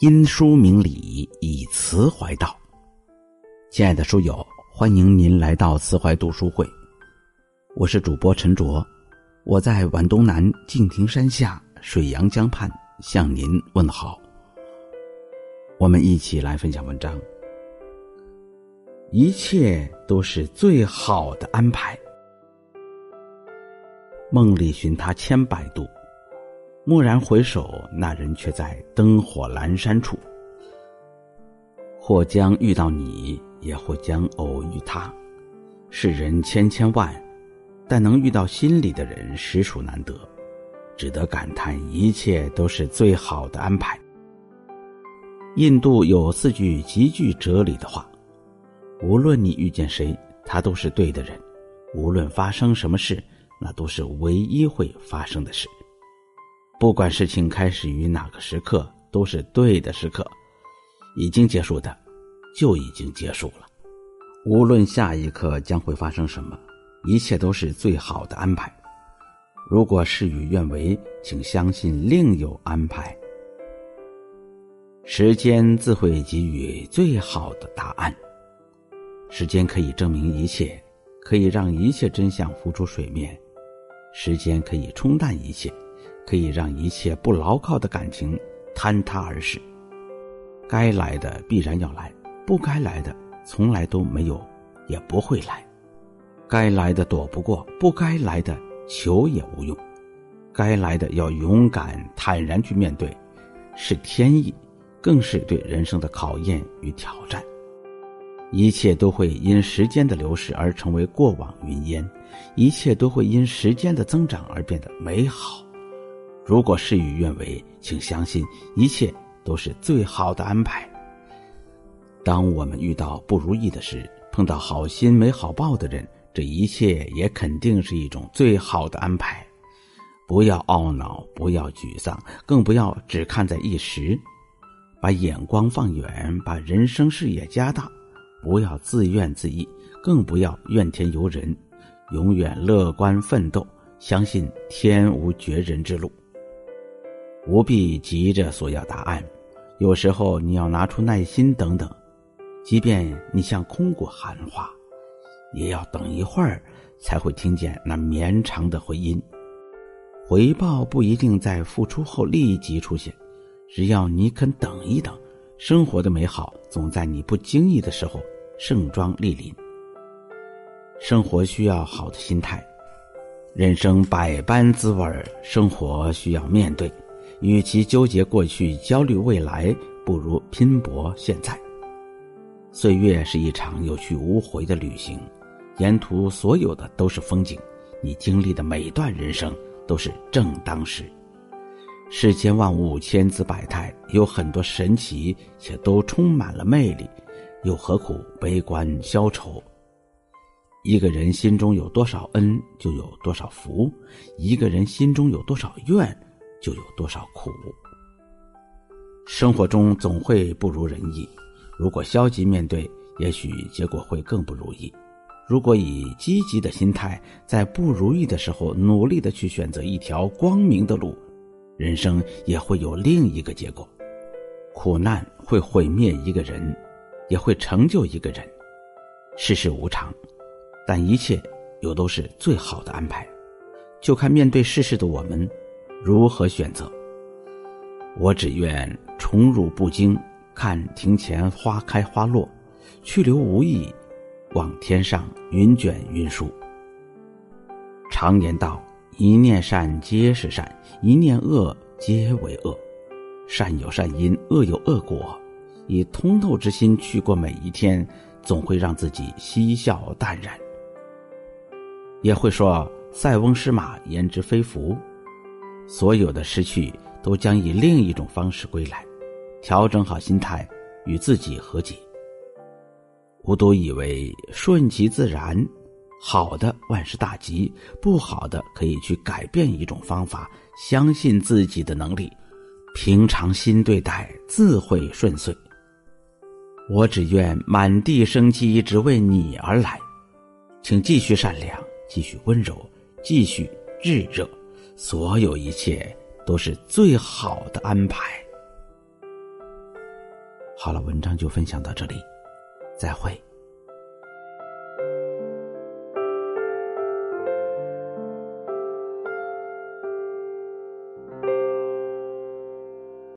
因书明理，以词怀道。亲爱的书友，欢迎您来到慈怀读书会。我是主播陈卓，我在皖东南敬亭山下水阳江畔向您问好。我们一起来分享文章。一切都是最好的安排。梦里寻他千百度。蓦然回首，那人却在灯火阑珊处。或将遇到你，也或将偶遇他。世人千千万，但能遇到心里的人实属难得，只得感叹一切都是最好的安排。印度有四句极具哲理的话：无论你遇见谁，他都是对的人；无论发生什么事，那都是唯一会发生的事。不管事情开始于哪个时刻，都是对的时刻；已经结束的，就已经结束了。无论下一刻将会发生什么，一切都是最好的安排。如果事与愿违，请相信另有安排。时间自会给予最好的答案。时间可以证明一切，可以让一切真相浮出水面；时间可以冲淡一切。可以让一切不牢靠的感情坍塌而逝。该来的必然要来，不该来的从来都没有，也不会来。该来的躲不过，不该来的求也无用。该来的要勇敢坦然去面对，是天意，更是对人生的考验与挑战。一切都会因时间的流逝而成为过往云烟，一切都会因时间的增长而变得美好。如果事与愿违，请相信一切都是最好的安排。当我们遇到不如意的事，碰到好心没好报的人，这一切也肯定是一种最好的安排。不要懊恼，不要沮丧，更不要只看在一时，把眼光放远，把人生视野加大。不要自怨自艾，更不要怨天尤人，永远乐观奋斗，相信天无绝人之路。不必急着索要答案，有时候你要拿出耐心等等，即便你像空谷喊话，也要等一会儿才会听见那绵长的回音。回报不一定在付出后立即出现，只要你肯等一等，生活的美好总在你不经意的时候盛装莅临。生活需要好的心态，人生百般滋味生活需要面对。与其纠结过去、焦虑未来，不如拼搏现在。岁月是一场有去无回的旅行，沿途所有的都是风景，你经历的每段人生都是正当时。世间万物千姿百态，有很多神奇，且都充满了魅力，又何苦悲观消愁？一个人心中有多少恩，就有多少福；一个人心中有多少怨。就有多少苦。生活中总会不如人意，如果消极面对，也许结果会更不如意。如果以积极的心态，在不如意的时候努力的去选择一条光明的路，人生也会有另一个结果。苦难会毁灭一个人，也会成就一个人。世事无常，但一切又都是最好的安排，就看面对世事的我们。如何选择？我只愿宠辱不惊，看庭前花开花落，去留无意，望天上云卷云舒。常言道：一念善皆是善，一念恶皆为恶。善有善因，恶有恶果。以通透之心去过每一天，总会让自己嬉笑淡然。也会说：塞翁失马，焉知非福。所有的失去都将以另一种方式归来，调整好心态，与自己和解。无都以为顺其自然，好的万事大吉，不好的可以去改变一种方法，相信自己的能力，平常心对待，自会顺遂。我只愿满地生机只为你而来，请继续善良，继续温柔，继续炙热。所有一切都是最好的安排。好了，文章就分享到这里，再会。